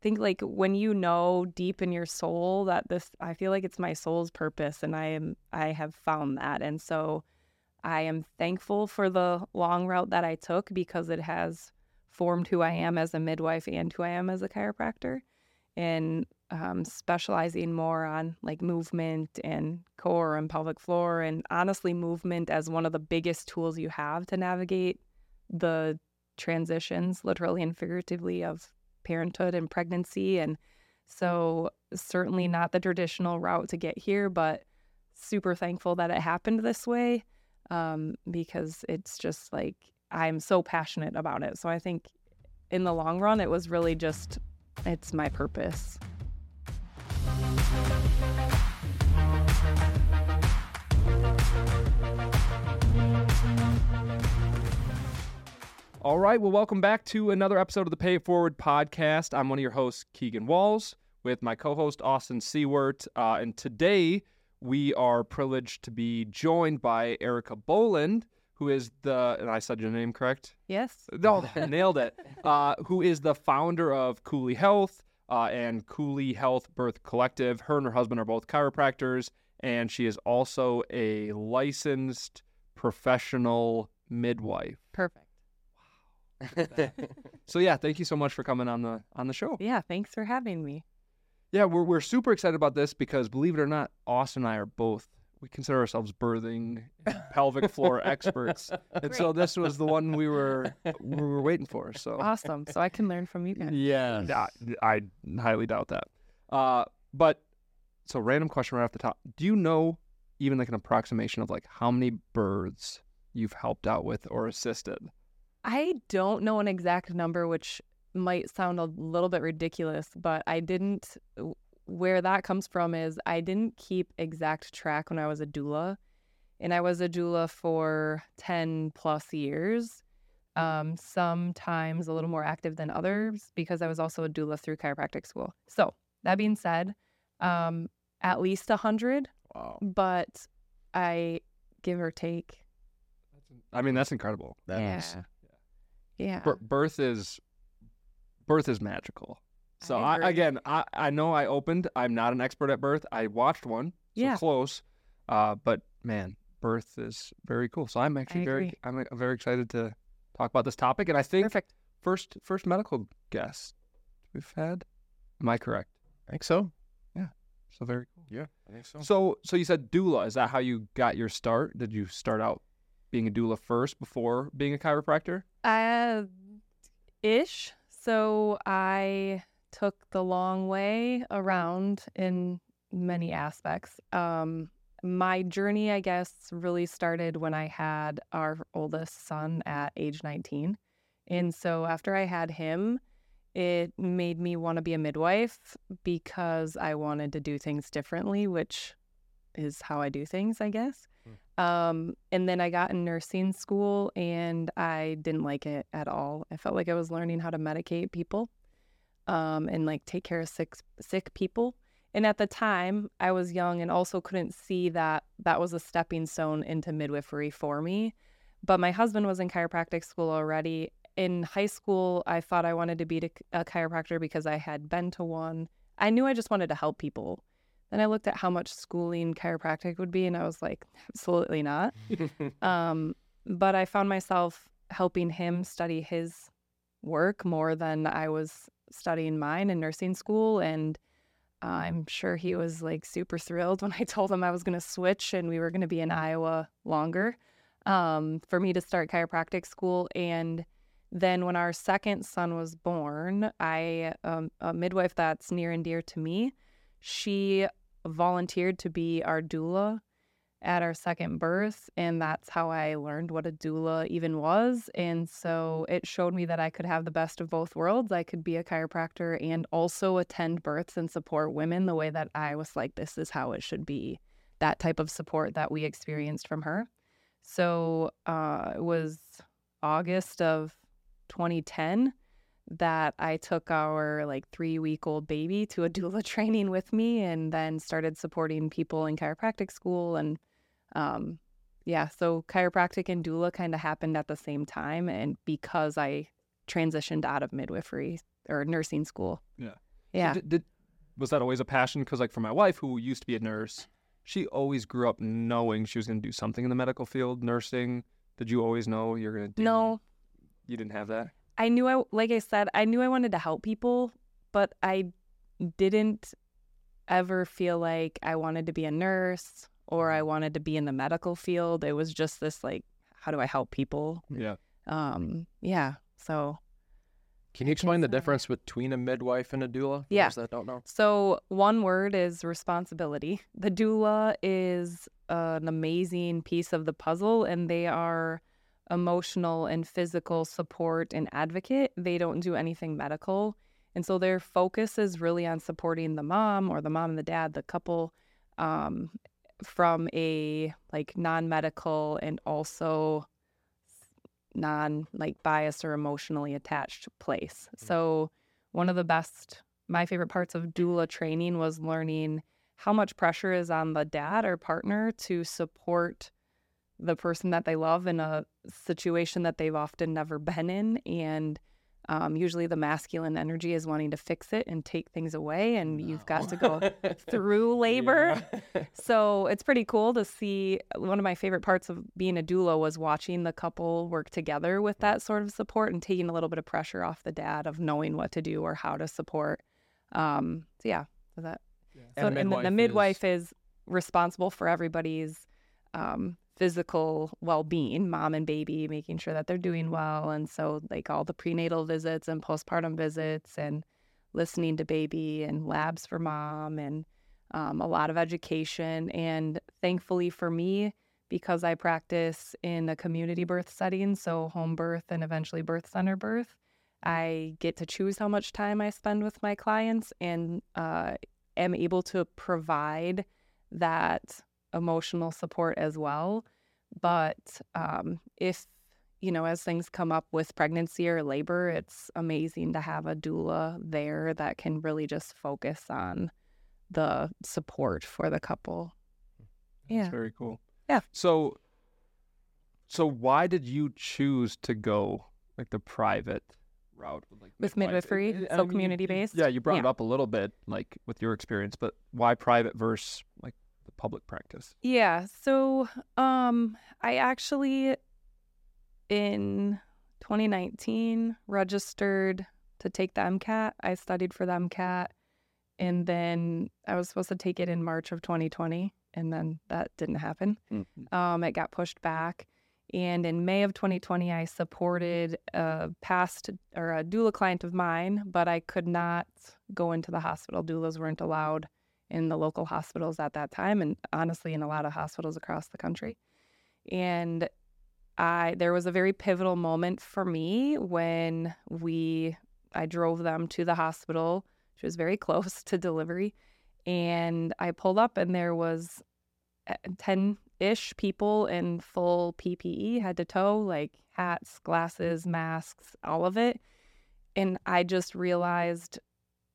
think like when you know deep in your soul that this I feel like it's my soul's purpose and I am I have found that. And so I am thankful for the long route that I took because it has formed who I am as a midwife and who I am as a chiropractor. And um, specializing more on like movement and core and pelvic floor, and honestly, movement as one of the biggest tools you have to navigate the transitions, literally and figuratively, of parenthood and pregnancy. And so, certainly not the traditional route to get here, but super thankful that it happened this way um, because it's just like I'm so passionate about it. So, I think in the long run, it was really just it's my purpose. All right. Well, welcome back to another episode of the Pay It Forward podcast. I'm one of your hosts, Keegan Walls, with my co host, Austin Seward. Uh, and today we are privileged to be joined by Erica Boland, who is the, and I said your name correct? Yes. No, nailed it. Uh, who is the founder of Coulee Health uh, and Coulee Health Birth Collective. Her and her husband are both chiropractors, and she is also a licensed professional midwife. Perfect. So yeah, thank you so much for coming on the on the show. Yeah, thanks for having me. Yeah, we're we're super excited about this because believe it or not, Austin and I are both we consider ourselves birthing pelvic floor experts, and so this was the one we were we were waiting for. So Awesome. So I can learn from you guys. Yeah. I, I highly doubt that. Uh, but so random question right off the top: Do you know even like an approximation of like how many births you've helped out with or assisted? I don't know an exact number, which might sound a little bit ridiculous, but I didn't. Where that comes from is I didn't keep exact track when I was a doula, and I was a doula for 10 plus years. Um, sometimes a little more active than others because I was also a doula through chiropractic school. So, that being said, um, at least a 100, Wow. but I give or take. I mean, that's incredible. That yeah. is- Yeah. Bir- birth is birth is magical. So I I, again, I, I know I opened. I'm not an expert at birth. I watched one, so Yeah. close. Uh, but man, birth is very cool. So I'm actually very. I'm very excited to talk about this topic. And I think Perfect. first first medical guest we've had. Am I correct? I think so. Yeah so very cool. Yeah, I think so. So so you said doula. Is that how you got your start? Did you start out being a doula first before being a chiropractor? Uh, ish. So I took the long way around in many aspects. Um, my journey, I guess, really started when I had our oldest son at age 19. And so after I had him, it made me want to be a midwife because I wanted to do things differently, which is how I do things, I guess. Um, and then I got in nursing school and I didn't like it at all. I felt like I was learning how to medicate people um, and like take care of sick, sick people. And at the time, I was young and also couldn't see that that was a stepping stone into midwifery for me. But my husband was in chiropractic school already. In high school, I thought I wanted to be a a chiropractor because I had been to one. I knew I just wanted to help people. Then I looked at how much schooling chiropractic would be, and I was like, absolutely not. Um, but I found myself helping him study his work more than I was studying mine in nursing school. And I'm sure he was like super thrilled when I told him I was going to switch and we were going to be in Iowa longer um, for me to start chiropractic school. And then when our second son was born, I, um, a midwife that's near and dear to me, she volunteered to be our doula at our second birth and that's how I learned what a doula even was and so it showed me that I could have the best of both worlds. I could be a chiropractor and also attend births and support women the way that I was like this is how it should be that type of support that we experienced from her. So uh, it was August of 2010 that I took our like three week old baby to a doula training with me and then started supporting people in chiropractic school. And um, yeah, so chiropractic and doula kind of happened at the same time. And because I transitioned out of midwifery or nursing school. Yeah. Yeah. Did, did, was that always a passion? Because like for my wife, who used to be a nurse, she always grew up knowing she was going to do something in the medical field, nursing. Did you always know you're going to do? No, You didn't have that. I knew I like I said, I knew I wanted to help people, but I didn't ever feel like I wanted to be a nurse or I wanted to be in the medical field. It was just this like how do I help people? Yeah. Um yeah. So Can you explain the uh, difference between a midwife and a doula? Yeah. those that don't know. So, one word is responsibility. The doula is an amazing piece of the puzzle, and they are emotional and physical support and advocate. They don't do anything medical. And so, their focus is really on supporting the mom or the mom and the dad, the couple, um, from a like non medical and also non like biased or emotionally attached place. So, one of the best my favorite parts of doula training was learning how much pressure is on the dad or partner to support the person that they love in a situation that they've often never been in and um, usually the masculine energy is wanting to fix it and take things away and you've got to go through labor. So it's pretty cool to see one of my favorite parts of being a doula was watching the couple work together with that sort of support and taking a little bit of pressure off the dad of knowing what to do or how to support. Um so yeah so that so And and then the midwife midwife is, responsible for everybody's um physical well-being mom and baby making sure that they're doing well and so like all the prenatal visits and postpartum visits and listening to baby and labs for mom and um, a lot of education. And thankfully for me, because I practice in a community birth setting, so home birth and eventually birth center birth, I get to choose how much time I spend with my clients and uh, am able to provide that emotional support as well. But um, if you know, as things come up with pregnancy or labor, it's amazing to have a doula there that can really just focus on the support for the couple. That's Yeah. very cool. Yeah. So, so why did you choose to go like the private route with, like, With midwife? midwifery, and so I mean, community-based? Yeah, you brought it up a little bit, like with your experience, but why private versus like the public practice? Yeah. So, um, I actually in 2019 registered to take the MCAT. I studied for the MCAT, and then I was supposed to take it in March of 2020, and then that didn't happen. Um, it got pushed back. And in May of 2020, I supported a past or a doula client of mine, but I could not go into the hospital. Doulas weren't allowed in the local hospitals at that time, and honestly, in a lot of hospitals across the country. And I there was a very pivotal moment for me when we I drove them to the hospital. She was very close to delivery, and I pulled up, and there was eh, ten ish people in full PPE, head to toe, like hats, glasses, masks, all of it. And I just realized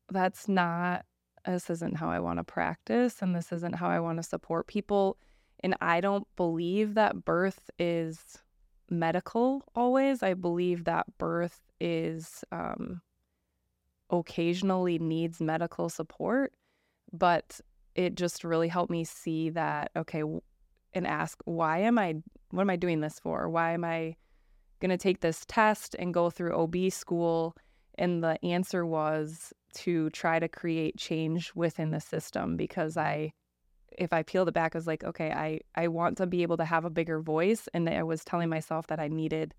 that's not, this isn't how I want to practice, and this isn't how I want to support people. And I don't believe that birth is medical always. I believe that birth is um, occasionally needs medical support, but it just really helped me see that, okay, and ask, why am I, what am I doing this for? Why am I going to take this test and go through OB school? And the answer was to try to create change within the system because I, if I peeled it back, I was like, okay, I, I want to be able to have a bigger voice. And I was telling myself that I needed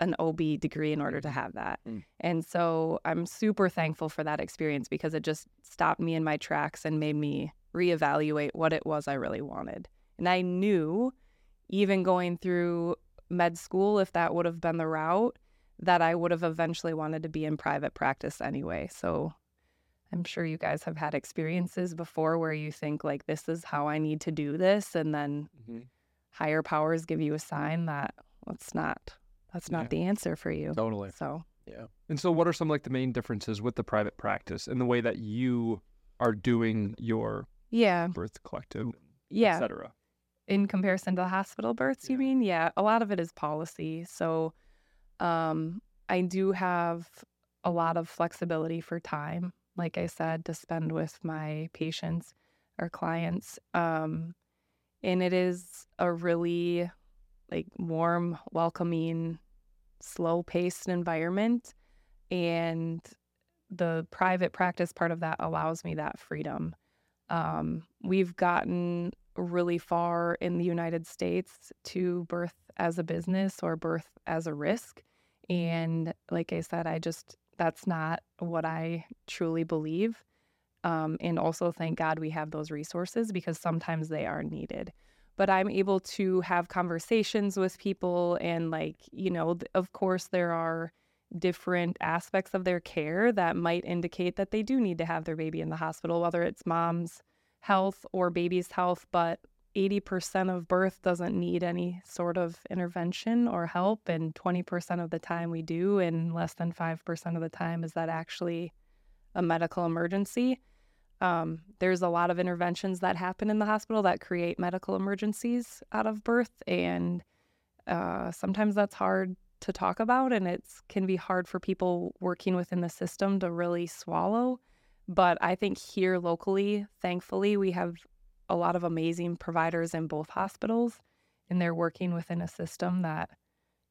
an OB degree in order to have that. Mm. And so I'm super thankful for that experience because it just stopped me in my tracks and made me reevaluate what it was I really wanted. And I knew, even going through med school, if that would have been the route, that I would have eventually wanted to be in private practice anyway. So I'm sure you guys have had experiences before where you think, like, this is how I need to do this. And then Mm-hmm. higher powers give you a sign that that's not, that's not Yeah. the answer for you. Totally. So, Yeah. And so, what are some like the main differences with the private practice and the way that you are doing your yeah. birth collective, Yeah. etc.? in comparison to the hospital births you mean yeah a lot of it is policy so um i do have a lot of flexibility for time like I said, to spend with my patients or clients. Um, and it is a really like warm, welcoming, slow paced environment. And the private practice part of that allows me that freedom. Um, we've gotten really far in the United States to birth as a business or birth as a risk. And like I said, I just, that's not what I truly believe. Um, and also, thank God we have those resources because sometimes they are needed. But I'm able to have conversations with people, and like, you know, of course, there are different aspects of their care that might indicate that they do need to have their baby in the hospital, whether it's mom's health or baby's health. But 80% of birth doesn't need any sort of intervention or help, and 20% of the time we do, and less than 5% of the time is that actually a medical emergency. Um, there's a lot of interventions that happen in the hospital that create medical emergencies out of birth, and uh, sometimes that's hard to talk about, and it can be hard for people working within the system to really swallow. But I think here locally, thankfully, we have a lot of amazing providers in both hospitals, and they're working within a system that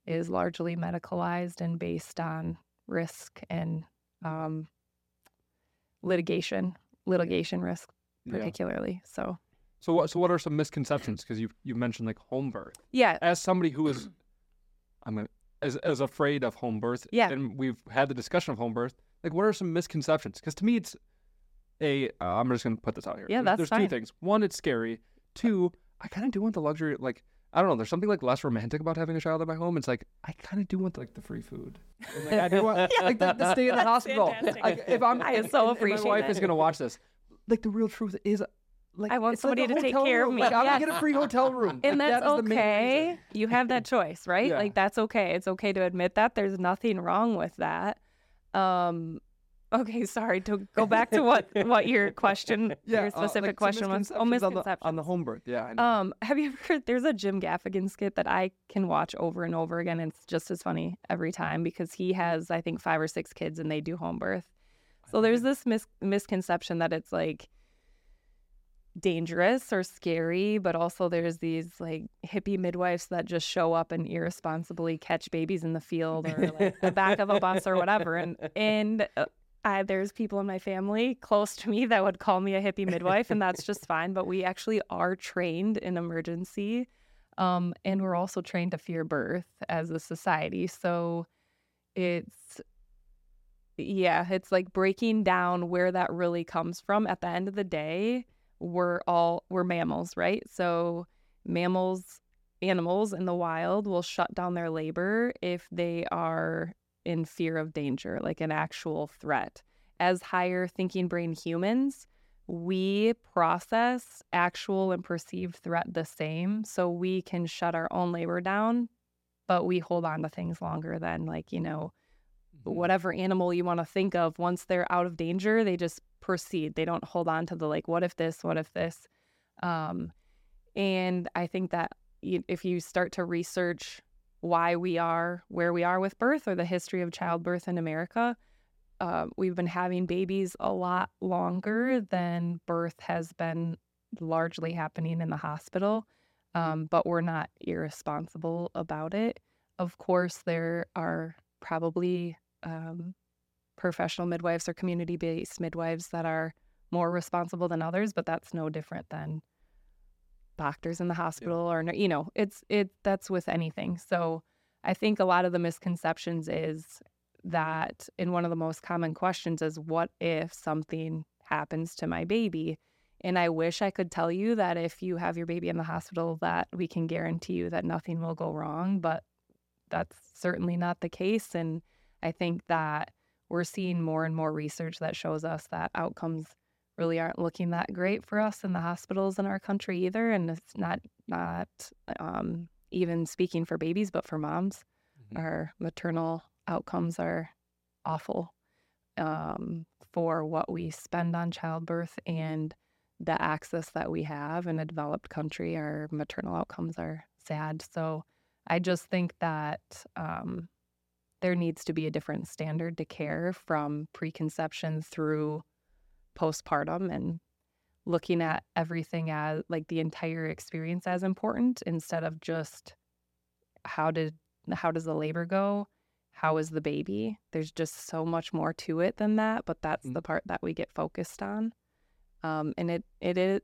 is largely medicalized and based on risk and um, litigation, litigation risk particularly. Yeah. So, so what? So what are some misconceptions? Because you you mentioned like home birth. Yeah. As somebody who is, I'm as as afraid of home birth. Yeah. And we've had the discussion of home birth. Like, what are some misconceptions? Because to me, it's a. am uh, just gonna put this out here. Yeah, that's There's fine. two things. One, it's scary. Two, I kind of do want the luxury. Like, I don't know. There's something like less romantic about having a child at my home. It's like I kind of do want like the free food. And, like, I do want like the, the stay in the hospital. Like, if I'm, I so appreciate. my wife is gonna watch this. Like the real truth is like I want somebody like to take care room. of me. Like, I'm gonna get a free hotel room, and that's that okay. You have that choice, right? Yeah. Like that's okay. It's okay to admit that. There's nothing wrong with that. Um, okay, sorry to go back to what what your question, yeah, your uh, specific like question was. Oh, on the, on the home birth. Yeah. Um, have you ever? Heard, there's a Jim Gaffigan skit that I can watch over and over again. It's just as funny every time because he has, I think, five or six kids and they do home birth. So there's this mis- misconception that it's like dangerous or scary, but also there's these like hippie midwives that just show up and irresponsibly catch babies in the field or like the back of a bus or whatever. And and uh, I, there's people in my family close to me that would call me a hippie midwife, and that's just fine. But we actually are trained in emergency, um, and we're also trained to fear birth as a society. So it's yeah, it's like breaking down where that really comes from. At the end of the day, we're all we're mammals, right? So mammals, animals in the wild will shut down their labor if they are in fear of danger, like an actual threat. As higher thinking brain humans, we process actual and perceived threat the same. So we can shut our own labor down, but we hold on to things longer than, like, you know, whatever animal you want to think of. Once they're out of danger, they just proceed. They don't hold on to the, like, what if this, what if this. Um, and I think that if you start to research why we are where we are with birth or the history of childbirth in America. Uh, we've been having babies a lot longer than birth has been largely happening in the hospital, um, but we're not irresponsible about it. Of course, there are probably um, professional midwives or community based midwives that are more responsible than others, but that's no different than doctors in the hospital yeah. or you know it's it that's with anything. So i think a lot of the misconceptions is that in one of the most common questions is what if something happens to my baby? And i wish i could tell you that if you have your baby in the hospital that we can guarantee you that nothing will go wrong but that's certainly not the case. And i think that we're seeing more and more research that shows us that outcomes really aren't looking that great for us in the hospitals in our country either. And it's not not um, even speaking for babies, but for moms, mm-hmm. our maternal outcomes are awful um, for what we spend on childbirth and the access that we have in a developed country. Our maternal outcomes are sad. So I just think that um, there needs to be a different standard to care from preconception through postpartum and looking at everything as like the entire experience as important instead of just how did how does the labor go? How is the baby? There's just so much more to it than that but that's Mm. the part that we get focused on. Um, and it it is,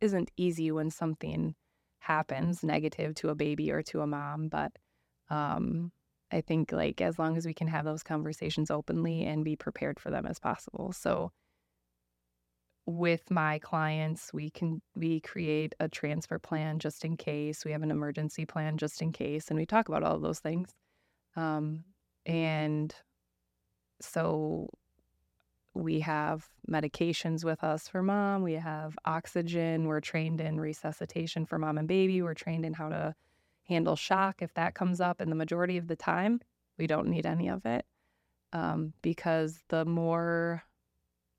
isn't easy when something happens negative to a baby or to a mom but um, i think like as long as we can have those conversations openly and be prepared for them as possible. So with my clients we can we create a transfer plan just in case we have an emergency plan just in case and we talk about all those things um, and so we have medications with us for mom we have oxygen we're trained in resuscitation for mom and baby we're trained in how to handle shock if that comes up and the majority of the time we don't need any of it um, because the more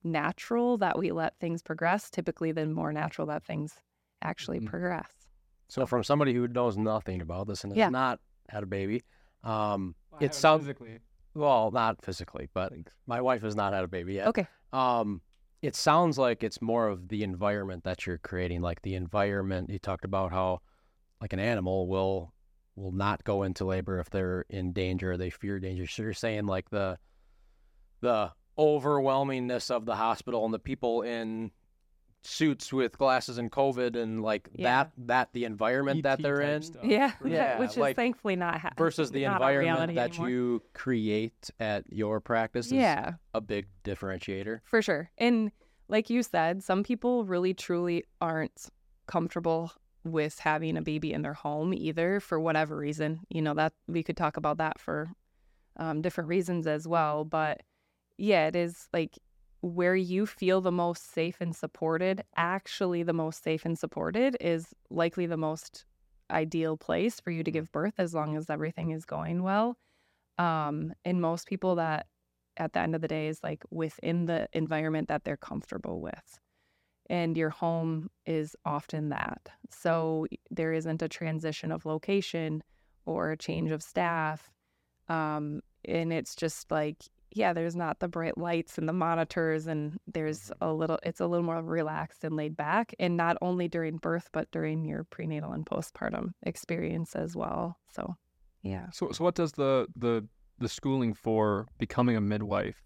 natural that we let things progress, typically the more natural that things actually Mhm. progress. So, from somebody who knows nothing about this and has Yeah. not had a baby, um, I it sounds physically. well, not physically, but Thanks. my wife has not had a baby yet. Okay. Um, it sounds like it's more of the environment that you're creating, like the environment you talked about how, like an animal will will not go into labor if they're in danger, they fear danger. So you're saying like the the overwhelmingness of the hospital and the people in suits with glasses and COVID and like Yeah. that that the environment that they're in stuff. Yeah, Yeah, which is like, thankfully not ha- versus the not environment that anymore. you create at your practice is Yeah, a big differentiator. for sure. And like you said, some people really truly aren't comfortable with having a baby in their home either for whatever reason. You know that we could talk about that for um, different reasons as well. But yeah, it is like where you feel the most safe and supported, actually, the most safe and supported is likely the most ideal place for you to give birth as long as everything is going well. Um, and most people that at the end of the day is like within the environment that they're comfortable with. And your home is often that. So there isn't a transition of location or a change of staff. Um, and it's just like, yeah, there's not the bright lights and the monitors, and there's mm-hmm. a little, it's a little more relaxed and laid back. And not only during birth, but during your prenatal and postpartum experience as well. So, yeah. So, so what does the the the schooling for becoming a midwife?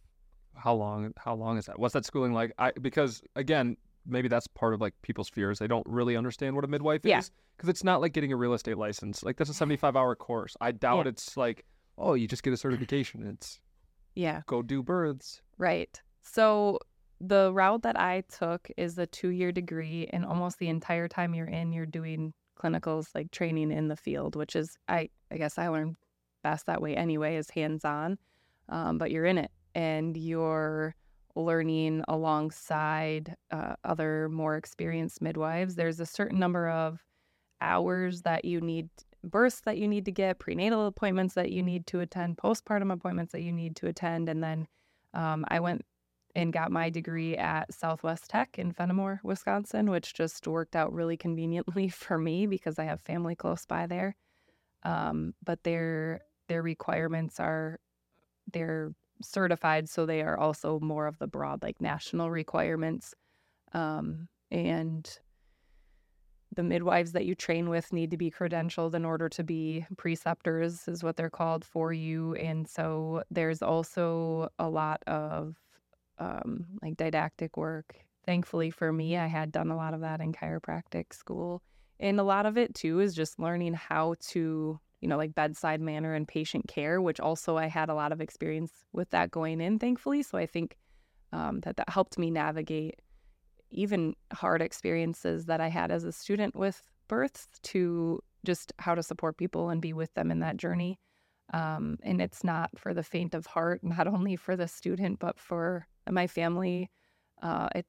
How long? How long is that? What's that schooling like? I because again, maybe that's part of like people's fears. They don't really understand what a midwife Yeah. is because it's not like getting a real estate license. Like that's a seventy-five hour course. I doubt Yeah. it's like oh, you just get a certification. It's Yeah. go do births. Right. So the route that I took is a two year degree, and almost the entire time you're in, you're doing clinicals like training in the field, which is I I guess I learned best that way anyway, is hands on. Um, but you're in it and you're learning alongside uh, other more experienced midwives. There's a certain number of hours that you need births that you need to get, prenatal appointments that you need to attend, postpartum appointments that you need to attend, and then um, I went and got my degree at Southwest Tech in Fennimore, Wisconsin, which just worked out really conveniently for me because I have family close by there. Um, but their their requirements are they're certified, so they are also more of the broad like national requirements. Um, and the midwives that you train with need to be credentialed in order to be preceptors is what they're called for you. And so there's also a lot of um, like didactic work. Thankfully for me i had done a lot of that in chiropractic school. And a lot of it too is just learning how to you know like bedside manner and patient care which also i had a lot of experience with that going in thankfully. So i think um, that that helped me navigate even hard experiences that I had as a student with births to just how to support people and be with them in that journey. Um, and it's not for the faint of heart, not only for the student, but for my family. Uh, it,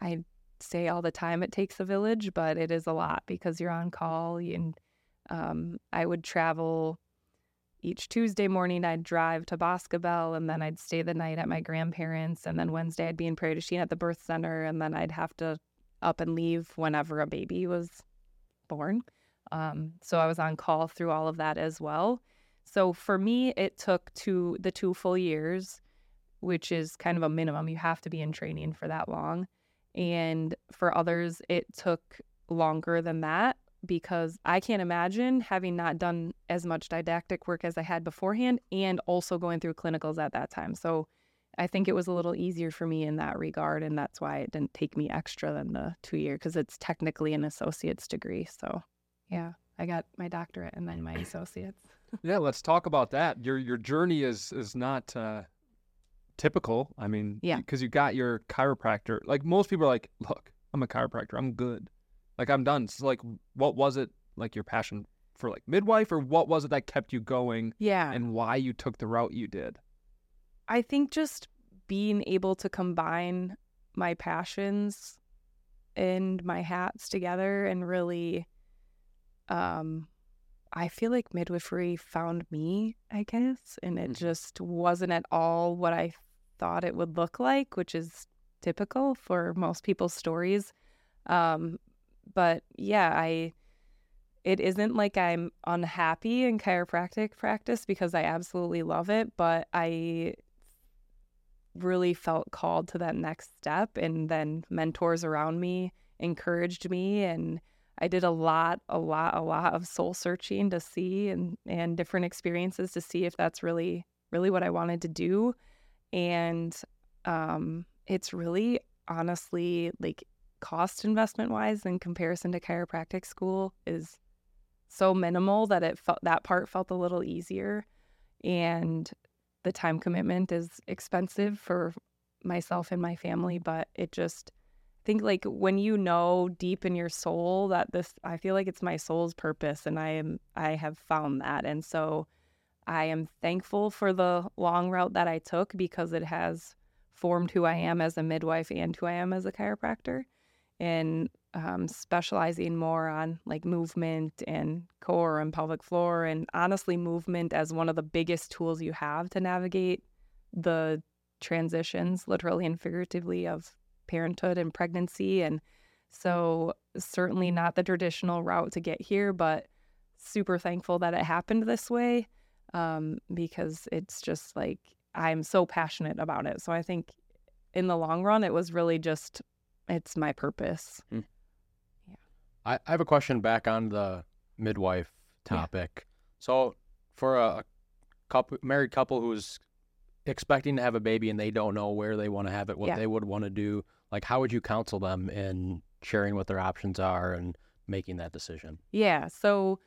I say all the time it takes a village, but it is a lot because you're on call. And um, I would travel each Tuesday morning, I'd drive to Boscobel and then I'd stay the night at my grandparents. And then Wednesday, I'd be in Prairie du Chien at the birth center. And then I'd have to up and leave whenever a baby was born. Um, so I was on call through all of that as well. So for me, it took two the two full years which is kind of a minimum. You have to be in training for that long. And for others, it took longer than that because I can't imagine having not done as much didactic work as I had beforehand and also going through clinicals at that time. So I think it was a little easier for me in that regard. And that's why it didn't take me extra than the two year because it's technically an associate's degree. So yeah, I got my doctorate and then my associates. yeah, let's talk about that. Your your journey is is not uh, typical. I mean, Yeah. because you got your chiropractor. Like most people are like, look, I'm a chiropractor. I'm good. Like I'm done. So like, what was it like your passion for like midwife, or what was it that kept you going, Yeah. and why you took the route you did? I think just being able to combine my passions and my hats together and really um I feel like midwifery found me, I guess, and it Mhm. just wasn't at all what I thought it would look like, which is typical for most people's stories. Um but yeah, I it isn't like I'm unhappy in chiropractic practice because I absolutely love it, but I really felt called to that next step and then mentors around me encouraged me and I did a lot a lot a lot of soul searching to see and and different experiences to see if that's really really what I wanted to do. And um it's really honestly like cost investment wise in comparison to chiropractic school is so minimal that it felt that part felt a little easier. And the time commitment is expensive for myself and my family but it just I think like when you know deep in your soul that this I feel like it's my soul's purpose and I am I have found that. And so I am thankful for the long route that I took because it has formed who I am as a midwife and who I am as a chiropractor and um, specializing more on like movement and core and pelvic floor and honestly movement as one of the biggest tools you have to navigate the transitions literally and figuratively of parenthood and pregnancy. And so certainly not the traditional route to get here but super thankful that it happened this way um, because it's just like i'm so passionate about it. So i think in the long run it was really just it's my purpose I, I have a question back on the midwife Yeah. topic. So, for a couple married couple who's expecting to have a baby and they don't know where they want to have it, what Yeah. they would want to do, like how would you counsel them in sharing what their options are and making that decision? Yeah. So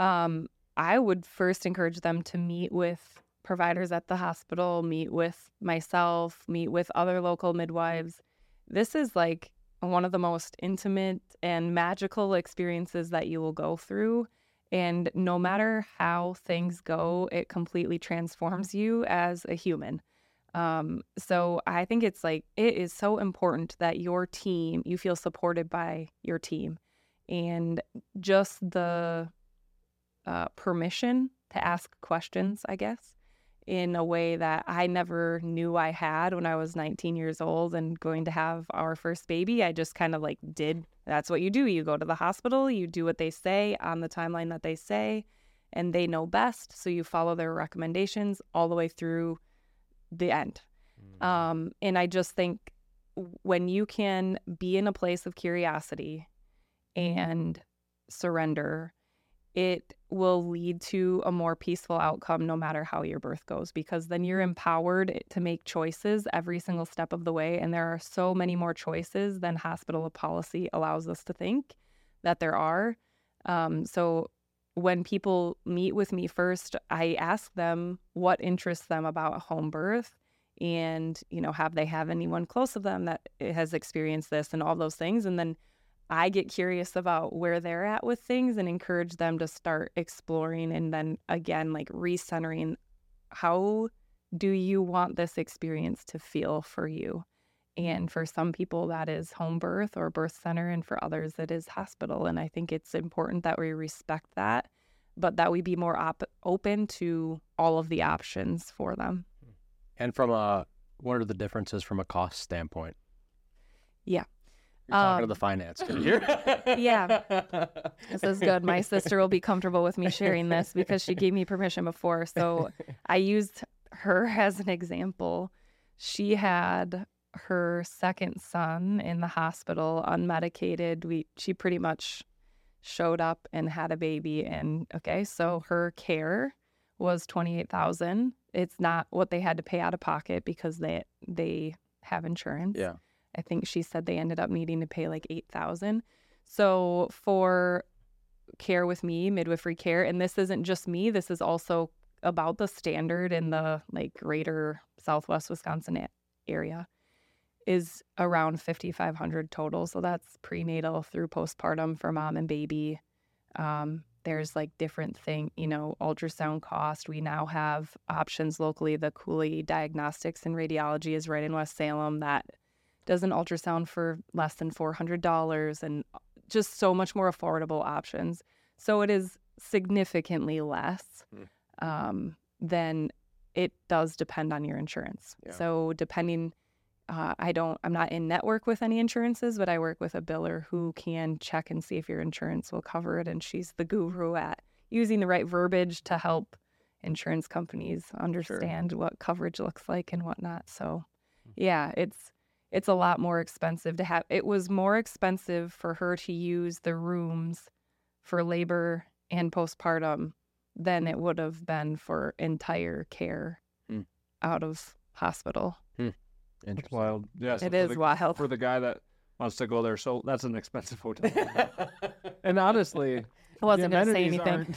um, I would first encourage them to meet with providers at the hospital, meet with myself, meet with other local midwives. This is like one of the most intimate and magical experiences that you will go through. And no matter how things go, it completely transforms you as a human. Um, so I think it's like, it is so important that your team, you feel supported by your team. And just the uh, permission to ask questions, I guess, in a way that I never knew I had when I was 19 years old and going to have our first baby. I just kind of like did. That's what you do. You go to the hospital, you do what they say on the timeline that they say, and they know best. So you follow their recommendations all the way through the end. Um, and I just think when you can be in a place of curiosity and surrender, it will lead to a more peaceful outcome no matter how your birth goes, because then you're empowered to make choices every single step of the way. And there are so many more choices than hospital policy allows us to think that there are. Um, so when people meet with me first, I ask them what interests them about home birth and you know have they have anyone close to them that has experienced this and all those things and then i get curious about where they're at with things and encourage them to start exploring and then again like recentering how do you want this experience to feel for you and for some people that is home birth or birth center and for others it is hospital and i think it's important that we respect that but that we be more op- open to all of the options for them hmm. And from a, what are the differences from a cost standpoint? Yeah. You're talking to Um, the finance guy here. yeah. This is good. My sister will be comfortable with me sharing this because she gave me permission before. So I used her as an example. she had her second son in the hospital unmedicated. We she pretty much showed up and had a baby and okay, so her care was 28,000. It's not what they had to pay out of pocket because they they have insurance. Yeah. I think she said they ended up needing to pay like 8,000. So for care with me, midwifery care, and this isn't just me, this is also about the standard in the like greater southwest Wisconsin area is around 5500 total. So that's prenatal through postpartum for mom and baby. Um, there's like different thing, you know, ultrasound cost. We now have options locally. The Coulee Diagnostics and Radiology is right in West Salem that does an ultrasound for less than $400 and just so much more affordable options. So it is significantly less Hmm. um, than it does depend on your insurance. Yeah. So depending, uh, I don't, I'm not in network with any insurances, but I work with a biller who can check and see if your insurance will cover it. And she's the guru at using the right verbiage to help insurance companies understand what coverage looks like and whatnot. So yeah, it's it's a lot more expensive to have. It was more expensive for her to use the rooms for labor and postpartum than it would have been for entire care Hmm. out of hospital. It's Interesting. wild. Yeah, so it for is the, wild. for the guy that wants to go there. So that's an expensive hotel. and honestly, I wasn't going to say anything.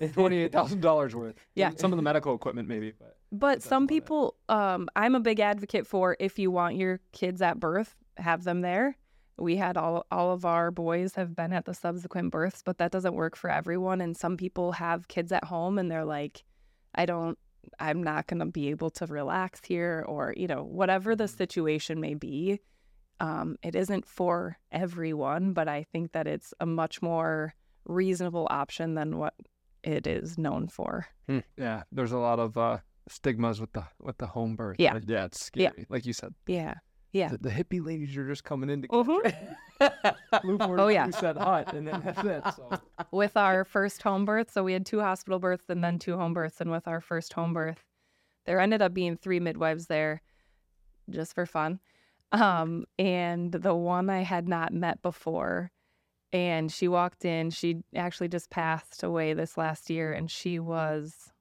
Twenty-eight thousand dollars worth. Yeah. some of the medical equipment maybe, but But some people, um, I'm a big advocate for if you want your kids at birth, have them there. We had all all of our boys have been at the subsequent births, but that doesn't work for everyone. And some people have kids at home and they're like, I don't, I'm not going to be able to relax here, or you know, whatever the situation may be. Um, it isn't for everyone, but I think that it's a much more reasonable option than what it is known for. yeah, there's a lot of uh, stigmas with the with the home birth. Yeah. Yeah, it's Yeah. scary. Like you said, Yeah. Yeah. the, the hippie ladies are just coming in to Mhm. Oh, yeah. set hut, and then that's it. So. with our first home birth. So we had two hospital births and then two home births. And with our first home birth, there ended up being three midwives there just for fun. Um, and the one I had not met before. And she walked in. She actually just passed away this last year. And she was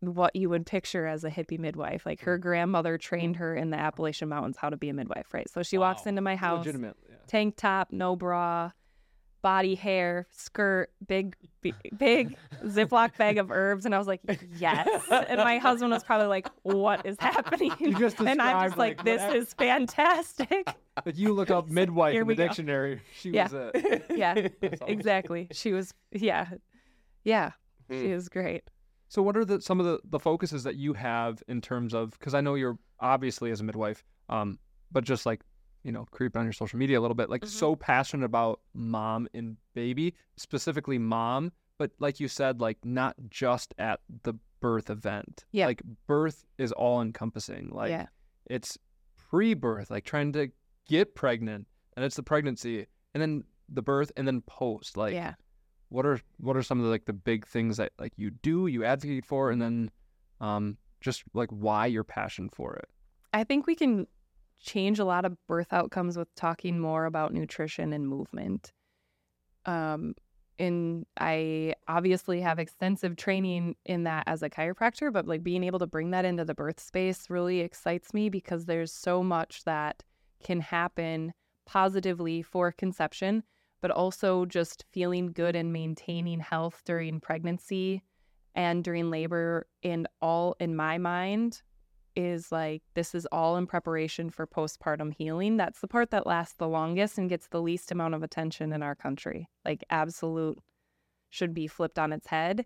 what you would picture as a hippie midwife. Like her mm. grandmother trained her in the Appalachian Mountains how to be a midwife, right? So she walks into my house Yeah. tank top, no bra, body hair, skirt, big, big, big Ziploc bag of herbs. And I was like, yes. And my husband was probably like, what is happening? Just and I'm just like, like, this what- is fantastic. But you look up midwife in the go. dictionary. She Yeah. was it. Yeah, exactly. She was, yeah, yeah, she Hmm. was great. So, what are the some of the, the focuses that you have in terms of? Because I know you're obviously as a midwife, um, but just like you know, creeping on your social media a little bit, like Mhm. so passionate about mom and baby, specifically mom. But like you said, like not just at the birth event. Yeah. Like birth is all encompassing. Like yeah. it's pre-birth, like trying to get pregnant, and it's the pregnancy, and then the birth, and then post. Like yeah. what are what are some of the like the big things that like you do you advocate for and then um just like why your passion for it I think we can change a lot of birth outcomes with talking more about nutrition and movement. Um, and I obviously have extensive training in that as a chiropractor, but like being able to bring that into the birth space really excites me because there's so much that can happen positively for conception, but also just feeling good and maintaining health during pregnancy and during labor. And all in my mind, is like this is all in preparation for postpartum healing. That's the part that lasts the longest and gets the least amount of attention in our country. Like absolute should be flipped on its head.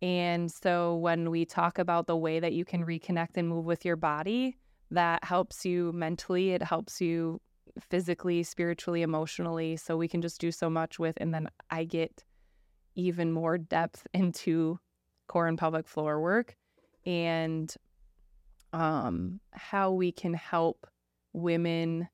And so when we talk about the way that you can reconnect and move with your body, that helps you mentally, it helps you physically, spiritually, emotionally. So we can just do so much with and then I get even more depth into core and pelvic floor work and um, how we can help women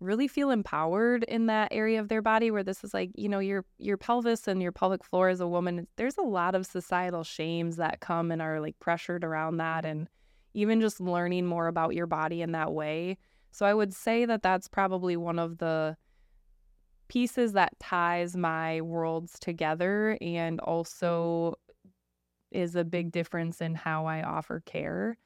really feel empowered in that area of their body where this is like you know your your pelvis and your pelvic floor as a woman there's a lot of societal shames that come and are like pressured around that and even just learning more about your body in that way. So I would say that that's probably one of the pieces that ties my worlds together and also is a big difference in how I offer care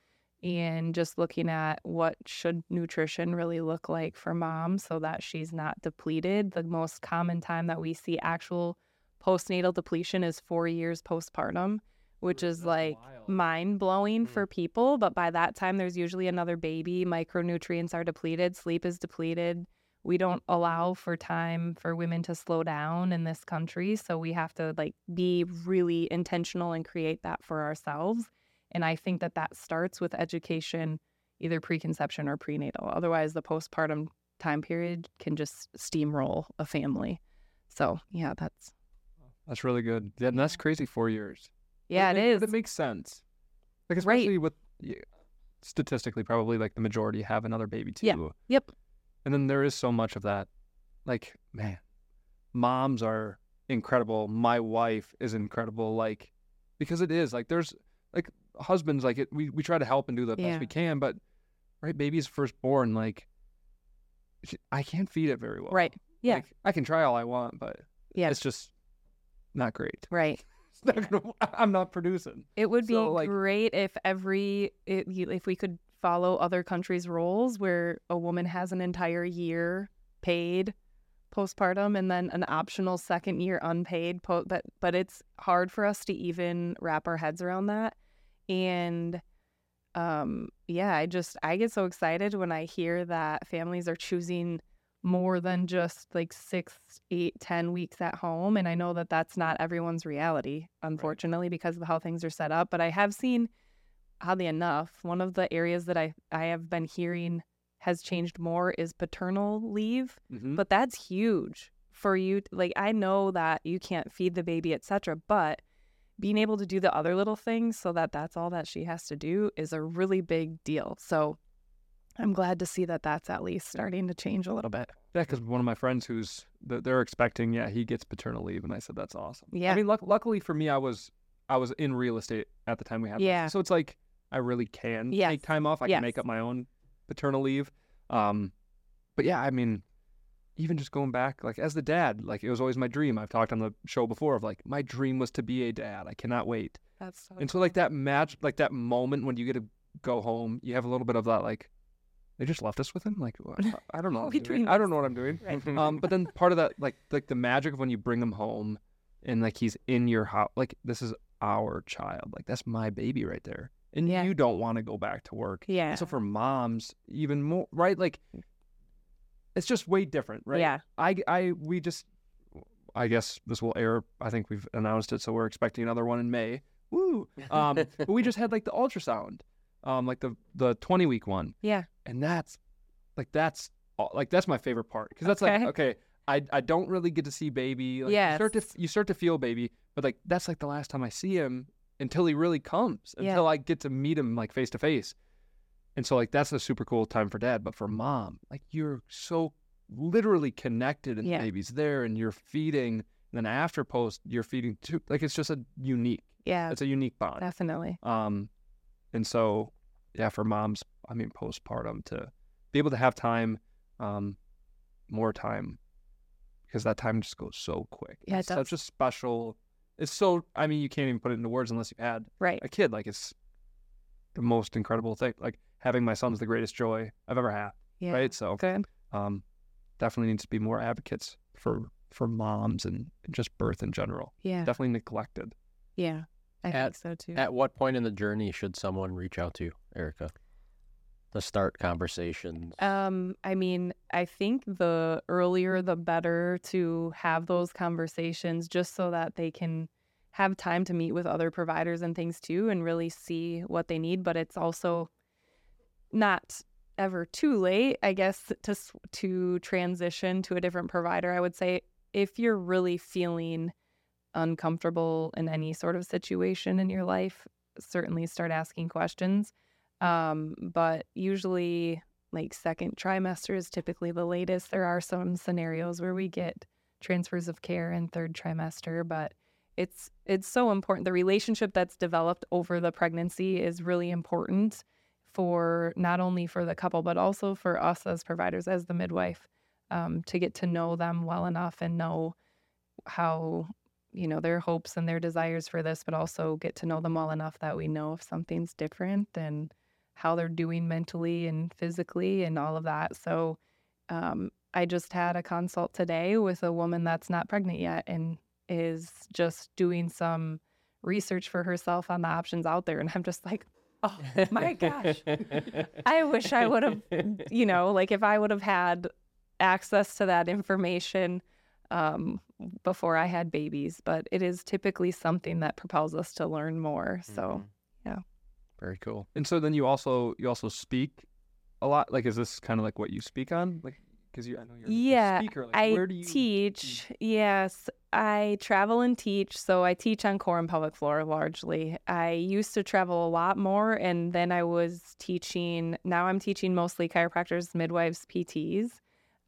and just looking at what should nutrition really look like for mom so that she's not depleted. The most common time that we see actual postnatal depletion is 4 years postpartum, which is That's like wild. mind blowing Mm. for people, but by that time there's usually another baby, micronutrients are depleted, sleep is depleted. We don't allow for time for women to slow down in this country, so we have to like be really intentional and create that for ourselves. And I think that that starts with education, either preconception or prenatal. Otherwise, the postpartum time period can just steamroll a family. So, yeah, that's That's really good. Yeah, and that's crazy. Four years. But yeah, it make- is. But it makes sense. Like Right. with yeah, statistically, probably like the majority have another baby too. Yeah. Yep. And then there is so much of that. Like man, moms are incredible. My wife is incredible. Like because it is like there's like husbands like it. We we try to help and do the Yeah. best we can, but right, baby's first born. Like I can't feed it very well. Right. Yeah. Like, I can try all I want, but Yeah. it's just not great. Right. Not gonna, I'm not producing. It would be like- great if every it, if we could follow other countries' rules where a woman has an entire year paid postpartum and then an optional second year unpaid po- but but it's hard for us to even wrap our heads around that and um yeah i just i get so excited when i hear that families are choosing more than just like six eight ten weeks at home and i know that that's not everyone's reality unfortunately because of how things are set up but i have seen oddly enough one of the areas that i i have been hearing has changed more is paternal leave Mm-hmm. but that's huge for you like i know that you can't feed the baby etc but being able to do the other little things so that that's all that she has to do is a really big deal so i'm glad to see that that's at least starting to change a little bit Yeah, because one of my friends who's they're expecting, yeah, he gets paternal leave, and I said that's awesome. Yeah. I mean, luck- luckily for me, I was I was in real estate at the time we had. this. Yeah. So it's like I really can Yes. take time off. I can make up my own paternal leave. Um, but yeah, I mean, even just going back, like as the dad, like it was always my dream. I've talked on the show before of like my dream was to be a dad. I cannot wait. that's so And so like that match, like that moment when you get to go home, you have a little bit of that like. They just left us with him. Like what? I don't know. what I'm doing. I don't know what I'm doing right um, but then part of that, like, like the magic of when you bring him home, and like he's in your house, like this is our child, like that's my baby right there, and Yeah. you don't want to go back to work. yeah So for moms, even more, right? Like, it's just way different, right? yeah I, I, we just, I guess this will air. I think we've announced it, so we're expecting another one in May. Woo! Um, but we just had like the ultrasound, um, like the the 20 week one yeah and that's like that's all- like that's my favorite part because that's like Okay. okay I, I don't really get to see baby like you start to you start to feel baby but like that's like the last time I see him until he really comes Yeah. until I get to meet him like face to face and so like that's a super cool time for dad but for mom like you're so literally connected and Yeah. baby's there and you're feeding and then after post you're feeding too like it's just a unique yeah it's a unique bond definitely um, and so, yeah, for moms, I mean, postpartum to be able to have time, um, more time, because that time just goes so quick. Yeah, it it's such a special. It's so. I mean, you can't even put it into words unless you've had right a kid. Like it's the most incredible thing. Like having my son's the greatest joy I've ever had. yeah Right. So, good um, definitely needs to be more advocates for for moms and just birth in general. yeah Definitely neglected. yeah i At- think so too At what point in the journey should someone reach out to you, Erica? To start conversations. Um, I mean, I think the earlier the better to have those conversations just so that they can have time to meet with other providers and things too and really see what they need, but it's also not ever too late, I guess, to to transition to a different provider. I would say if you're really feeling uncomfortable in any sort of situation in your life, certainly start asking questions. Um, but usually, like second trimester is typically the latest. There are some scenarios where we get transfers of care in third trimester, but it's it's so important. The relationship that's developed over the pregnancy is really important. For not only for the couple but also for us as providers as the midwife um, to get to know them well enough and know how you know their hopes and their desires for this but also get to know them well enough that we know if something's different and how they're doing mentally and physically and all of that. So um, i just had a consult today with a woman that's not pregnant yet and is just doing some research for herself on the options out there. And i'm just like oh my gosh i wish i would have you know like if i would have had access to that information um, before I had babies, but it is typically something that propels us to learn more. So, yeah. Very cool. And so then you also you also speak a lot. Like, is this kind of like what you speak on? Like, because you I know you're yeah, a speaker. Like, I where do you teach. Yes, I travel and teach. So I teach on core and pelvic floor largely. I used to travel a lot more, and then I was teaching. Now I'm teaching mostly chiropractors, midwives, PTs.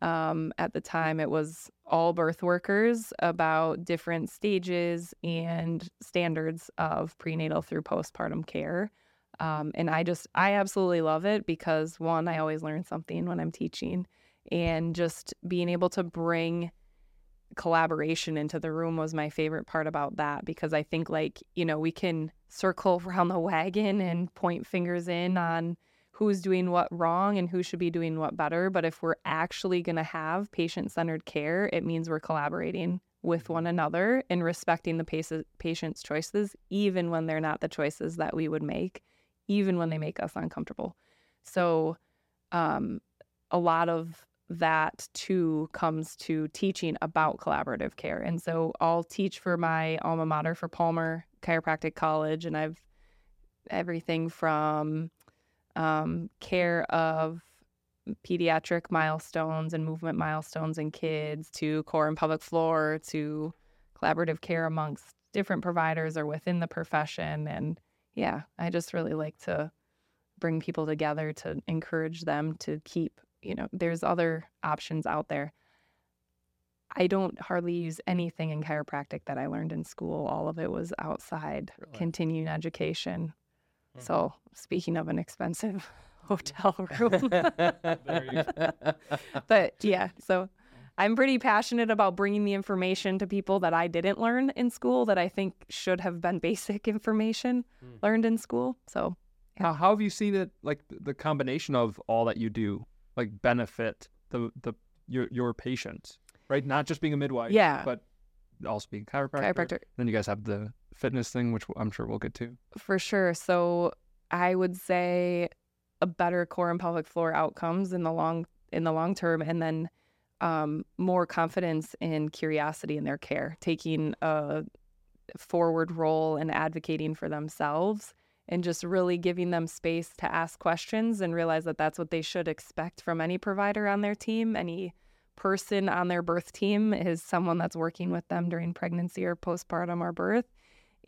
Um, at the time, it was all birth workers about different stages and standards of prenatal through postpartum care. Um, and I just, I absolutely love it because one, I always learn something when I'm teaching, and just being able to bring collaboration into the room was my favorite part about that because I think, like, you know, we can circle around the wagon and point fingers in on who's doing what wrong and who should be doing what better. But if we're actually going to have patient centered care, it means we're collaborating with one another and respecting the patient's choices, even when they're not the choices that we would make, even when they make us uncomfortable. So, um, a lot of that too comes to teaching about collaborative care. And so I'll teach for my alma mater for Palmer Chiropractic College, and I've everything from um, care of pediatric milestones and movement milestones in kids to core and pelvic floor to collaborative care amongst different providers or within the profession. And yeah, I just really like to bring people together to encourage them to keep, you know, there's other options out there. I don't hardly use anything in chiropractic that I learned in school. All of it was outside really? continuing education. So, mm-hmm. speaking of an expensive hotel room. but yeah, so I'm pretty passionate about bringing the information to people that I didn't learn in school that I think should have been basic information mm. learned in school. So, yeah. how, how have you seen it like the combination of all that you do like benefit the the your your patients, right? Not just being a midwife, yeah, but also being chiropractor. Chiropractor. Then you guys have the fitness thing, which I'm sure we'll get to. For sure. So I would say a better core and pelvic floor outcomes in the long in the long term, and then um, more confidence and curiosity in their care, taking a forward role and advocating for themselves and just really giving them space to ask questions and realize that that's what they should expect from any provider on their team. Any person on their birth team is someone that's working with them during pregnancy or postpartum or birth.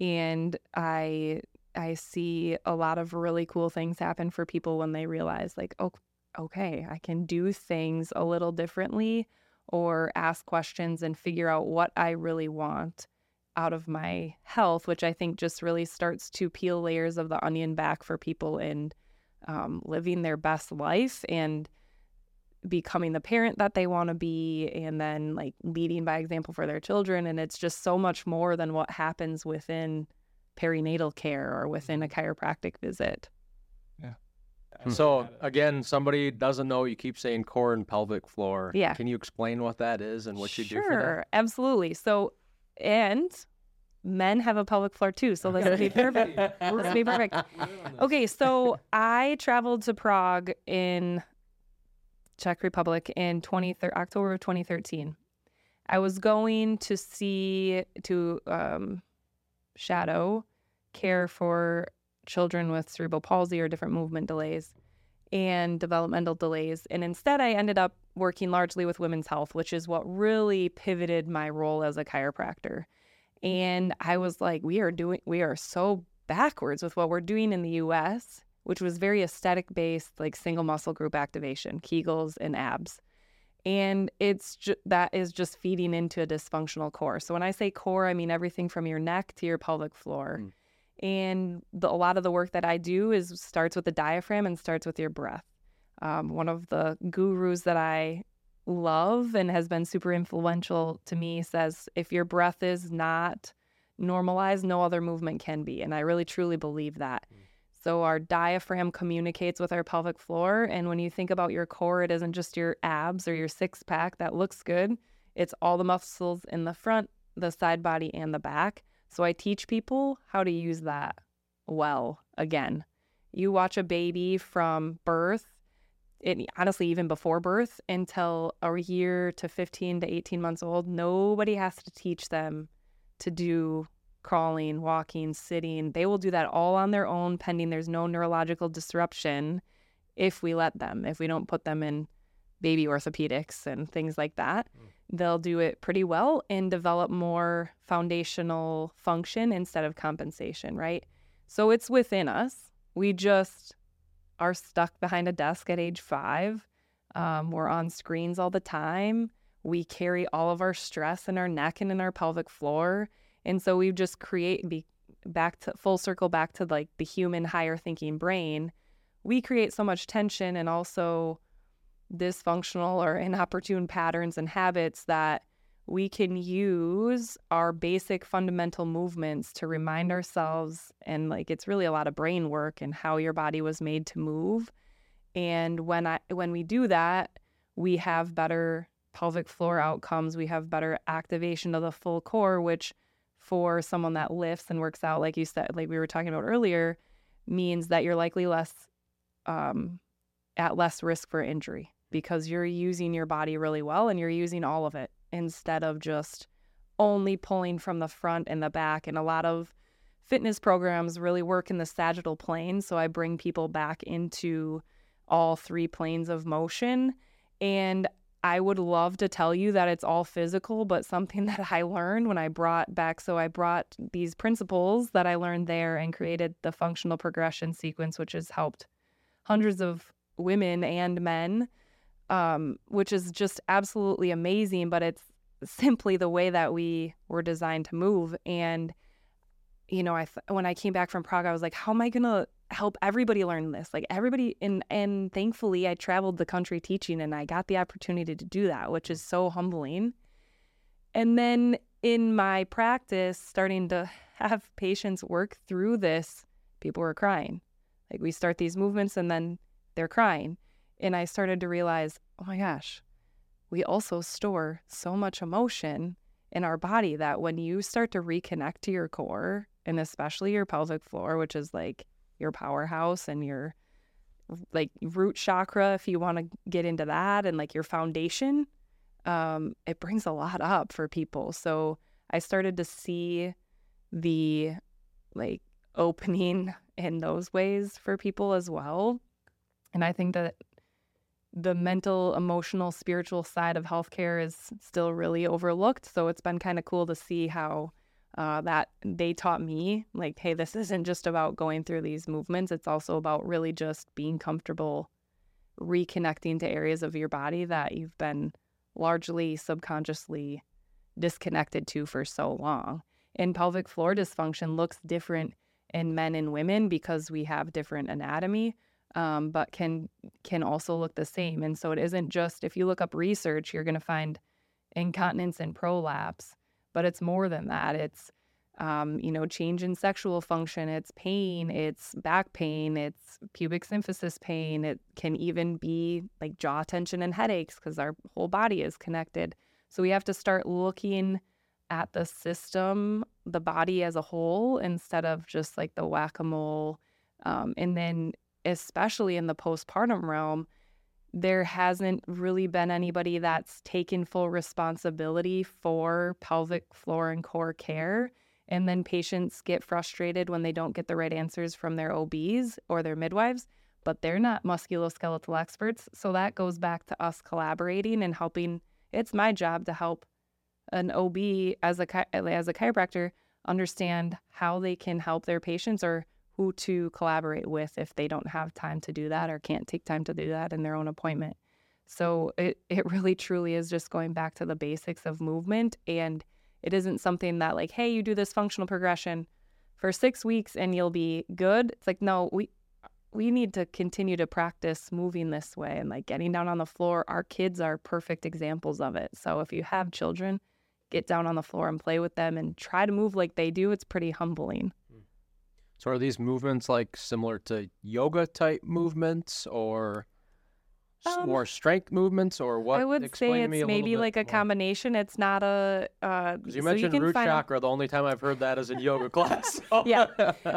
And I I see a lot of really cool things happen for people when they realize like oh okay, I can do things a little differently or ask questions and figure out what I really want out of my health, which I think just really starts to peel layers of the onion back for people in um, living their best life and becoming the parent that they want to be and then like leading by example for their children. And it's just so much more than what happens within perinatal care or within a mm-hmm. chiropractic visit. Yeah. So again somebody doesn't know you keep saying core and pelvic floor. Yeah. Can you explain what that is and what sure, you do for that? Absolutely. So and men have a pelvic floor too so this will be perfect this will be perfect okay so i traveled to prague in Czech Republic in 20, October of 2013. I was going to see, to um, shadow care for children with cerebral palsy or different movement delays and developmental delays. And instead, I ended up working largely with women's health, which is what really pivoted my role as a chiropractor. And I was like, we are doing, we are so backwards with what we're doing in the US which was very aesthetic based, like single muscle group activation, Kegels and abs. And it's ju- that is just feeding into a dysfunctional core. So when I say core, I mean everything from your neck to your pelvic floor. Mm. And the, a lot of the work that I do is starts with the diaphragm and starts with your breath. Um, one of the gurus that I love and has been super influential to me says if your breath is not normalized, no other movement can be. And I really truly believe that. Mm. So our diaphragm communicates with our pelvic floor. And when you think about your core, it isn't just your abs or your six pack that looks good, it's all the muscles in the front, the side body, and the back. So I teach people how to use that well again. You watch a baby from birth it, honestly, even before birth until a year to 15 to 18 months old, nobody has to teach them to do crawling, walking, sitting. They will do that all on their own, pending there's no neurological disruption if we let them, if we don't put them in baby orthopedics and things like that. Mm. They'll do it pretty well and develop more foundational function instead of compensation, right? So it's within us. We just are stuck behind a desk at age five. Um, we're on screens all the time. We carry all of our stress in our neck and in our pelvic floor. And so we just create be back to full circle back to like the human higher thinking brain. We create so much tension and also dysfunctional or inopportune patterns and habits that we can use our basic fundamental movements to remind ourselves and like it's really a lot of brain work and how your body was made to move. And when i when we do that we have better pelvic floor outcomes. We have better activation of the full core which for someone that lifts and works out like you said like we were talking about earlier means that you're likely less um, at less risk for injury because you're using your body really well and you're using all of it instead of just only pulling from the front and the back. And a lot of fitness programs really work in the sagittal plane. So I bring people back into all three planes of motion. And I would love to tell you that it's all physical, but something that I learned when I brought back, so I brought these principles that I learned there and created the functional progression sequence, which has helped hundreds of women and men um, which is just absolutely amazing. But it's simply the way that we were designed to move. And you know, I th- when I came back from Prague, I was like, how am I gonna help everybody learn this? Like everybody, and and thankfully, I traveled the country teaching, and I got the opportunity to do that, which is so humbling. And then in my practice, starting to have patients work through this, people were crying. Like we start these movements, and then they're crying. And I started to realize, oh my gosh, we also store so much emotion in our body that when you start to reconnect to your core and especially your pelvic floor, which is like your powerhouse and your like root chakra, if you want to get into that, and like your foundation, um, it brings a lot up for people. So I started to see the like opening in those ways for people as well. And I think that the mental, emotional, spiritual side of healthcare is still really overlooked. So it's been kind of cool to see how uh, that they taught me, like, hey, this isn't just about going through these movements. It's also about really just being comfortable reconnecting to areas of your body that you've been largely subconsciously disconnected to for so long. And pelvic floor dysfunction looks different in men and women because we have different anatomy um, but can can also look the same. And so it isn't just if you look up research, you're going to find incontinence and prolapse, but it's more than that. It's um, you know, change in sexual function, it's pain, it's back pain, it's pubic symphysis pain. It can even be like jaw tension and headaches because our whole body is connected. So we have to start looking at the system, the body as a whole, instead of just like the whack a mole. Um, and then especially in the postpartum realm, there hasn't really been anybody that's taken full responsibility for pelvic floor and core care. And then patients get frustrated when they don't get the right answers from their OBs or their midwives, but they're not musculoskeletal experts. So that goes back to us collaborating and helping. It's my job to help an OB as a as a chiropractor understand how they can help their patients or who to collaborate with if they don't have time to do that or can't take time to do that in their own appointment. So it, it really truly is just going back to the basics of movement. And it isn't something that, like, hey, you do this functional progression for six weeks and you'll be good. It's like, no, we we need to continue to practice moving this way and like getting down on the floor. Our kids are perfect examples of it. So if you have children, get down on the floor and play with them and try to move like they do. It's pretty humbling. So are these movements like similar to yoga type movements or Um, more strength movements or what? I would Explain say it's maybe like a more. combination. It's not a uh you so mentioned can root chakra. The only time I've heard that is in yoga class. So- Yeah.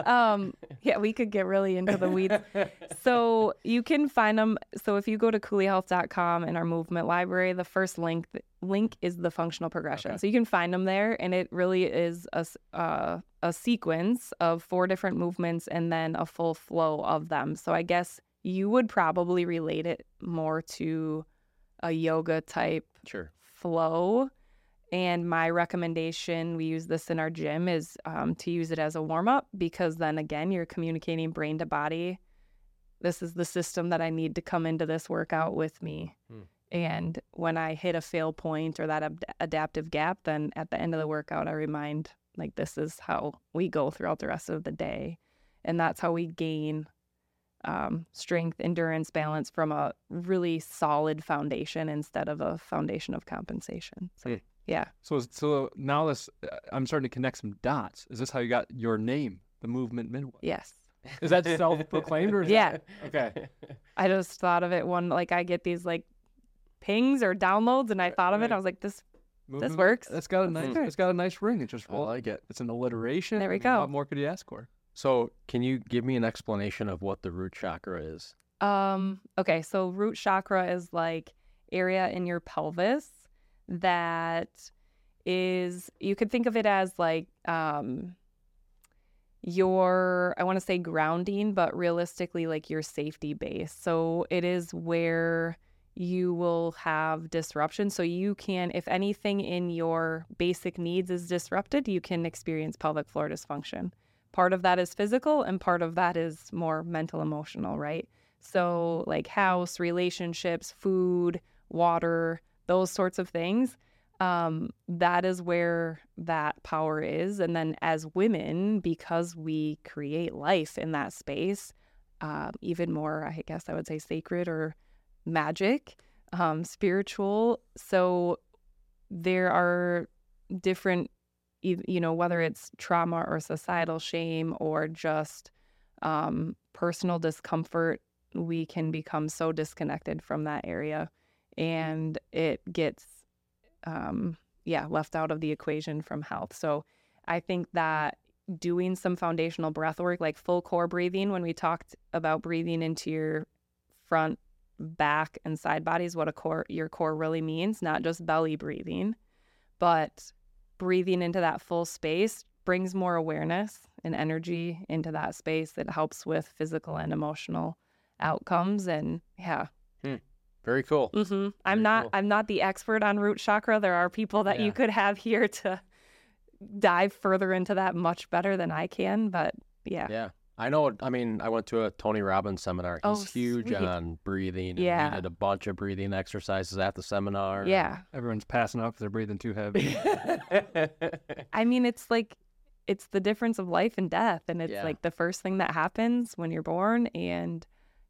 um yeah we could get really into the weeds so you can find them so if you go to couleehealth.com in our movement library the first link link is the functional progression Okay. so you can find them there and it really is a, uh, a sequence of four different movements and then a full flow of them so i guess you would probably relate it more to a yoga type Sure. flow. And my recommendation, we use this in our gym, is um, to use it as a warm up because then again, you're communicating brain to body. This is the system that I need to come into this workout with me. Hmm. And when I hit a fail point or that ad- adaptive gap, then at the end of the workout, I remind like this is how we go throughout the rest of the day. And that's how we gain um, strength, endurance, balance from a really solid foundation instead of a foundation of compensation. So, Hmm. yeah. So, so now this, uh, I'm starting to connect some dots. Is this how you got your name, the movement midwife? Yes. Is that self-proclaimed or? Is Yeah. That, okay. I just thought of it one, like I get these like pings or downloads and I thought of it. I was like, this, Movement- works. It's got a nice. It's got a nice ring. It just I like it. it's an alliteration. There we mean, What more could you ask for? So can you give me an explanation of what the root chakra is? Um, okay, so root chakra is like area in your pelvis that is you could think of it as like um your I want to say grounding, but realistically like your safety base. So it is where you will have disruption. So you can, if anything in your basic needs is disrupted, you can experience pelvic floor dysfunction. Part of that is physical and part of that is more mental emotional, right? So, like house, relationships, food, water, those sorts of things. Um, that is where that power is. And then, as women, because we create life in that space, um, even more, I guess I would say, sacred or magic, um, spiritual. So, there are different, you know, whether it's trauma or societal shame or just um, personal discomfort we can become so disconnected from that area and it gets um yeah left out of the equation from health. So i think that doing some foundational breath work like full core breathing when we talked about breathing into your front back and side bodies what a core your core really means not just belly breathing but breathing into that full space brings more awareness and energy into that space that helps with physical and emotional outcomes and yeah Very cool. hmm i'm not cool. i'm not the expert on root chakra there are people that Yeah. you could have here to dive further into that much better than i can but yeah Yeah. I know. I mean, I went to a Tony Robbins seminar. Oh, He's Oh, huge sweet. on breathing. And Yeah. We did a bunch of breathing exercises at the seminar. yeah Everyone's passing out 'cause they're breathing too heavy. i mean it's like it's the difference of life and death and it's Yeah. like the first thing that happens when you're born and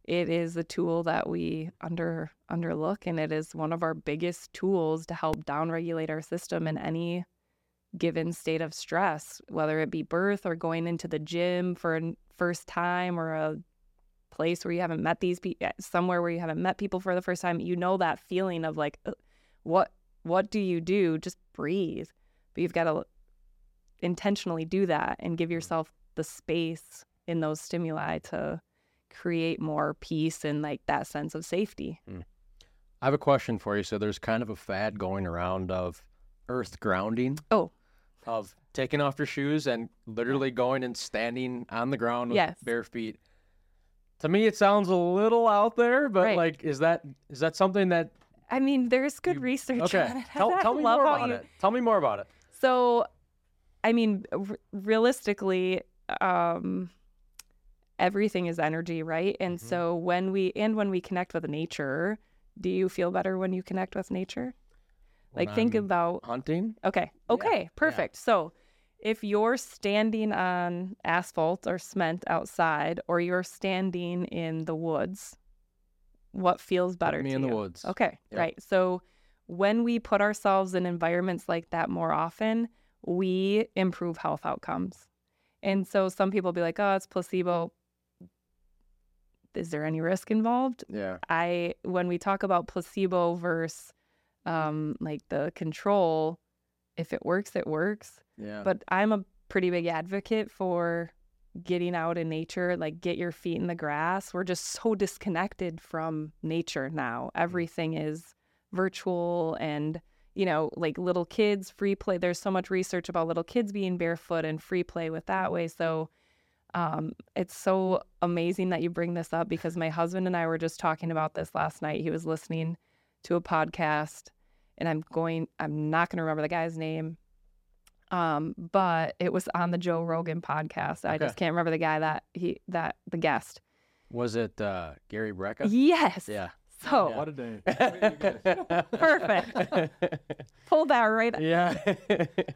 it is a tool that we under underlook and it is one of our biggest tools to help downregulate our system in any given state of stress whether it be birth or going into the gym for a first time or a place where you haven't met these people eh, somewhere where you haven't met people for the first time you know that feeling of like what what do you do just breathe but you've got to intentionally do that and give mm-hmm. yourself the space in those stimuli to create more peace and like that sense of safety. Hmm. I have a question for you. So there's kind of a fad going around of earth grounding. Oh. Of taking off your shoes and literally going and standing on the ground with Yes. bare feet. To me, it sounds a little out there, but Right. like, is that is that something that? I mean, there's good You- research Okay, on it. tell, tell me more about you- it. Tell me more about it. So, I mean, r- realistically, um, everything is energy, right? And Mhm. so when we and when we connect with nature, do you feel better when you connect with nature? When Like think I'm about hunting. Okay. Okay. Perfect. So, if you're standing on asphalt or cement outside or you're standing in the woods, what feels better me to in the woods. Okay, Yep. right. So when we put ourselves in environments like that more often, we improve health outcomes. And so some people be like, "Oh, it's placebo." Is there any risk involved? Yeah. I when we talk about placebo versus um like the control, if it works, it works. Yeah. But I'm a pretty big advocate for getting out in nature, like get your feet in the grass. We're just so disconnected from nature now. Everything is virtual and you know, like little kids free play. There's so much research about little kids being barefoot and free play with that way. So um, it's so amazing that you bring this up because my husband and I were just talking about this last night. He was listening to a podcast, and I'm going, I'm not going to remember the guy's name, um, but it was on the Joe Rogan podcast. I Okay. just can't remember the guy that he, that the guest. Was it uh, Gary Brecka? Yes. Yeah. So What a day. Perfect. pull that right. yeah.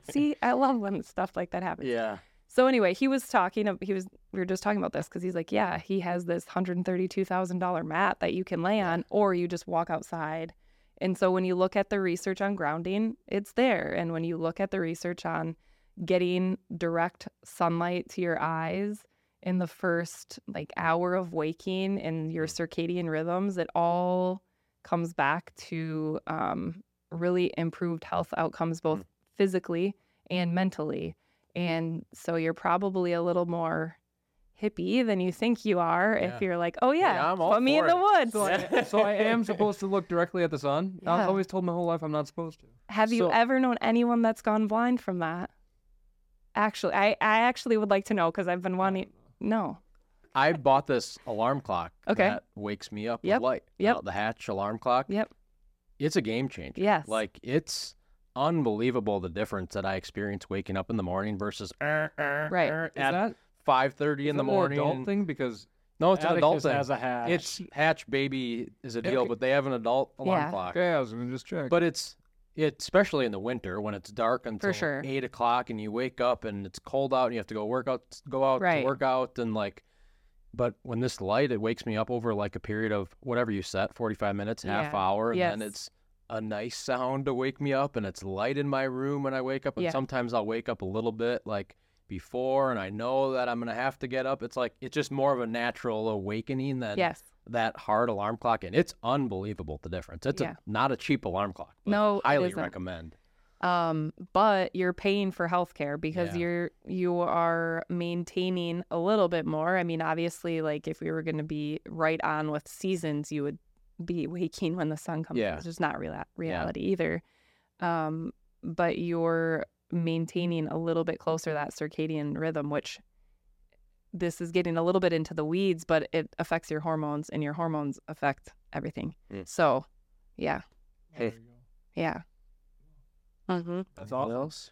See, I love when stuff like that happens. yeah. So anyway, he was talking. He was. We were just talking about this because he's like, yeah, he has this hundred and thirty-two thousand dollar mat that you can lay on, or you just walk outside. And so when you look at the research on grounding, it's there. And when you look at the research on getting direct sunlight to your eyes in the first like hour of waking and your circadian rhythms, it all comes back to um, really improved health outcomes, both physically and mentally. And so you're probably a little more hippie than you think you are Yeah. if you're like, oh yeah, Yeah, I'm put me in for the woods. So I, so I am supposed to look directly at the sun. I've always told my whole life I'm not supposed to. Have you ever known anyone that's gone blind from that? Actually, I, I actually would like to know because I've been wanting. No. I bought this alarm clock Okay. that wakes me up Yep. with light. Yep. The Hatch alarm clock. Yep. It's a game changer. Yes. Like it's unbelievable the difference that I experience waking up in the morning versus uh, uh, Right. Is at that five thirty in the an morning. adult thing because No, it's an adult thing. has a hatch. It's Hatch Baby is a deal, Okay. but they have an adult alarm Yeah. clock. okay, I was gonna just check. But it's it especially in the winter when it's dark until sure. eight o'clock and you wake up and it's cold out and you have to go work out go out Right. to work out and like but when this light it wakes me up over like a period of whatever you set, forty five minutes, half Yeah. hour, and then it's a nice sound to wake me up and it's light in my room when I wake up and Yeah. sometimes I'll wake up a little bit like before and I know that I'm gonna have to get up. It's like it's just more of a natural awakening than yes. that hard alarm clock and it's unbelievable the difference. It's Yeah. a, not a cheap alarm clock. But No, highly recommend. Um, but you're paying for healthcare because Yeah. you're you are maintaining a little bit more. I mean, obviously, like if we were going to be right on with seasons, you would be waking when the sun comes. Yeah. It's just not real reality either. Um, but you're maintaining a little bit closer that circadian rhythm, which this is getting a little bit into the weeds, but it affects your hormones, and your hormones affect everything. Mm. So, yeah, There you go. yeah. Mm-hmm. That's all. awesome. else?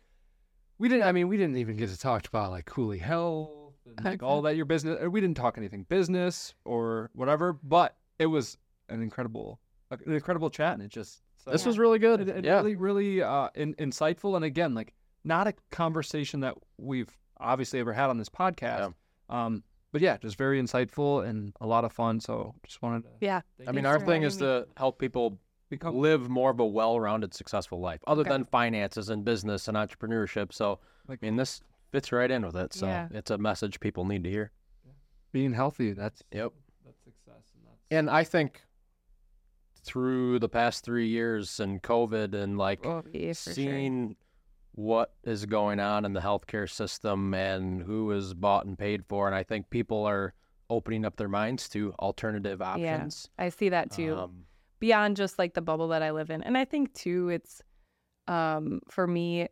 We didn't. I mean, we didn't even get to talk about like Coulee Health. and, like all that your business. We didn't talk anything business or whatever, but it was an incredible, an incredible chat, and it just so- This was really good. it, it yeah. really, really uh, in, insightful, and again, like not a conversation that we've obviously ever had on this podcast. Um, but yeah, just very insightful and a lot of fun. So just wanted to Yeah. I mean, our thing is me. to help people become live more of a well-rounded, successful life, other Okay. than finances and business and entrepreneurship. So, Like- I mean, this fits right in with it. So, Yeah. it's a message people need to hear. being healthy. That's Yep. that's success, and that's And I think through the past three years and COVID and like oh, Yeah, for sure. seeing what is going on in the healthcare system and who is bought and paid for, and I think people are opening up their minds to alternative options. I see that too. Um, Beyond just like the bubble that I live in. And I think too it's um for me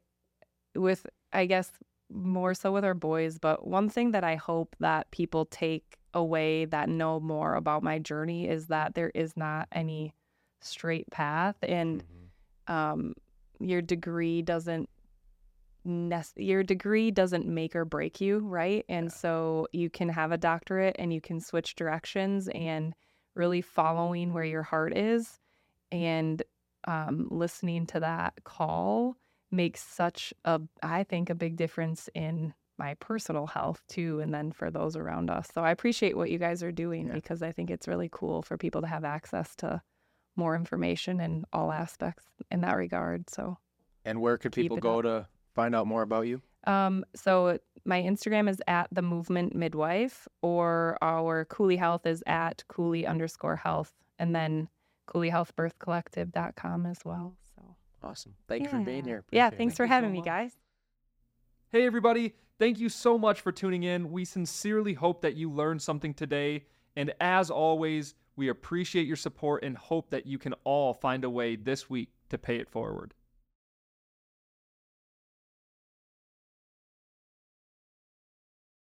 with I guess more so with our boys, but one thing that I hope that people take away that know more about my journey is that there is not any straight path and um your degree doesn't nec- your degree doesn't make or break you, right? And so you can have a doctorate and you can switch directions and really following where your heart is and um, listening to that call makes such a, I think, a big difference in my personal health too, and then for those around us. So I appreciate what you guys are doing Yeah. because I think it's really cool for people to have access to more information in all aspects in that regard. So, And where could people go up. to find out more about you? um, so my Instagram is at the movement midwife, or our Coulee Health is at Coulee underscore health, and then CouleeHealthBirthCollective.com as well. So, Awesome. Thank you for being Yeah. here. Yeah, thanks it. for Thank you so having me, guys. Hey, everybody. Thank you so much for tuning in. We sincerely hope that you learned something today. And as always, we appreciate your support and hope that you can all find a way this week to pay it forward.